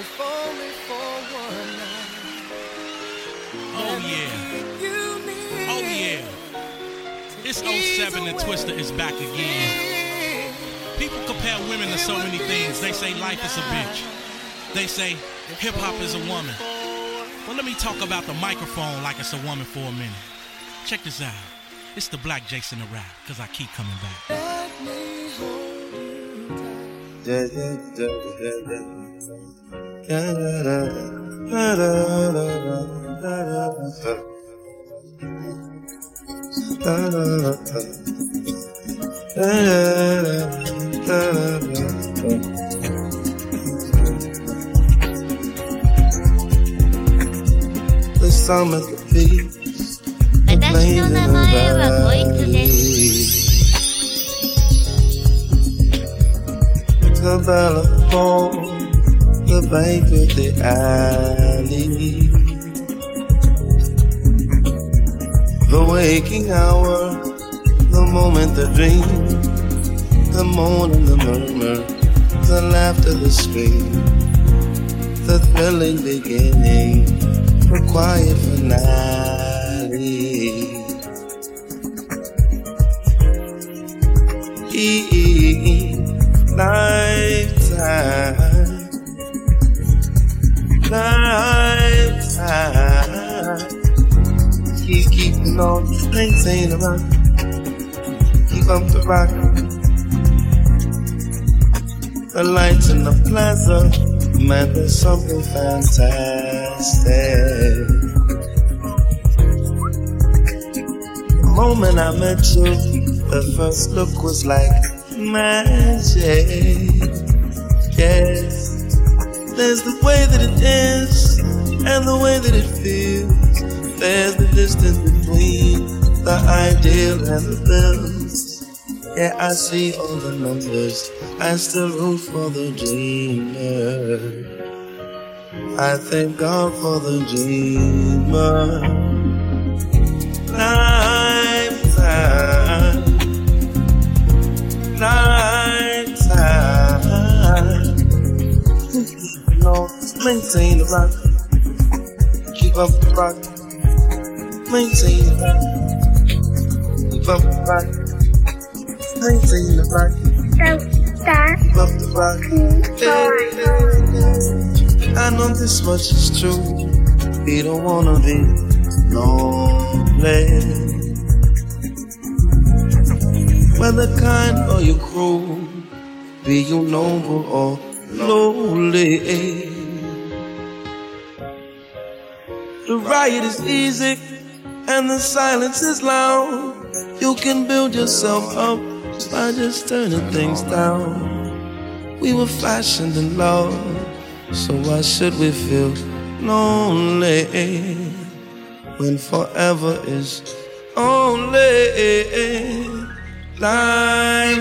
if only for one oh, night. Oh yeah. Oh yeah. It's 07 and Twister is back again. People compare women to so many things. They say life is a bitch. They say hip hop is a woman. Well, let me talk about the microphone like it's a woman for a minute. Check this out. It's the black Jason the rap, cause I keep coming back. The summer's a feast. 私の名前はこいつです。The telephone, the banquet, the alley. The waking hour, the moment, the dream, the moan the murmur, the laughter, the scream, the thrilling beginning, the quiet finale. E- Lifetime, on, maintain the rock, keep up the rock. The lights in the plaza, man, there's something fantastic. The moment I met you, the first look was like magic. Yes, there's the way that it is and the way that it feels. There's the distance between the ideal and the bills. Yeah, I see all the numbers. I still root for the dreamer. I thank God for the dreamer. Lifetime lifetime. No, maintain the rock. Keep up the rock. Maintain the. Keep up the rock. Maintain the. Keep up the rock. I know this much is true. We don't wanna be lonely. Whether kind or you cruel, be you noble or lowly. The riot is easy and the silence is loud. You can build yourself up by just turning things down. We were fashioned in love, so why should we feel lonely when forever is only lifetime.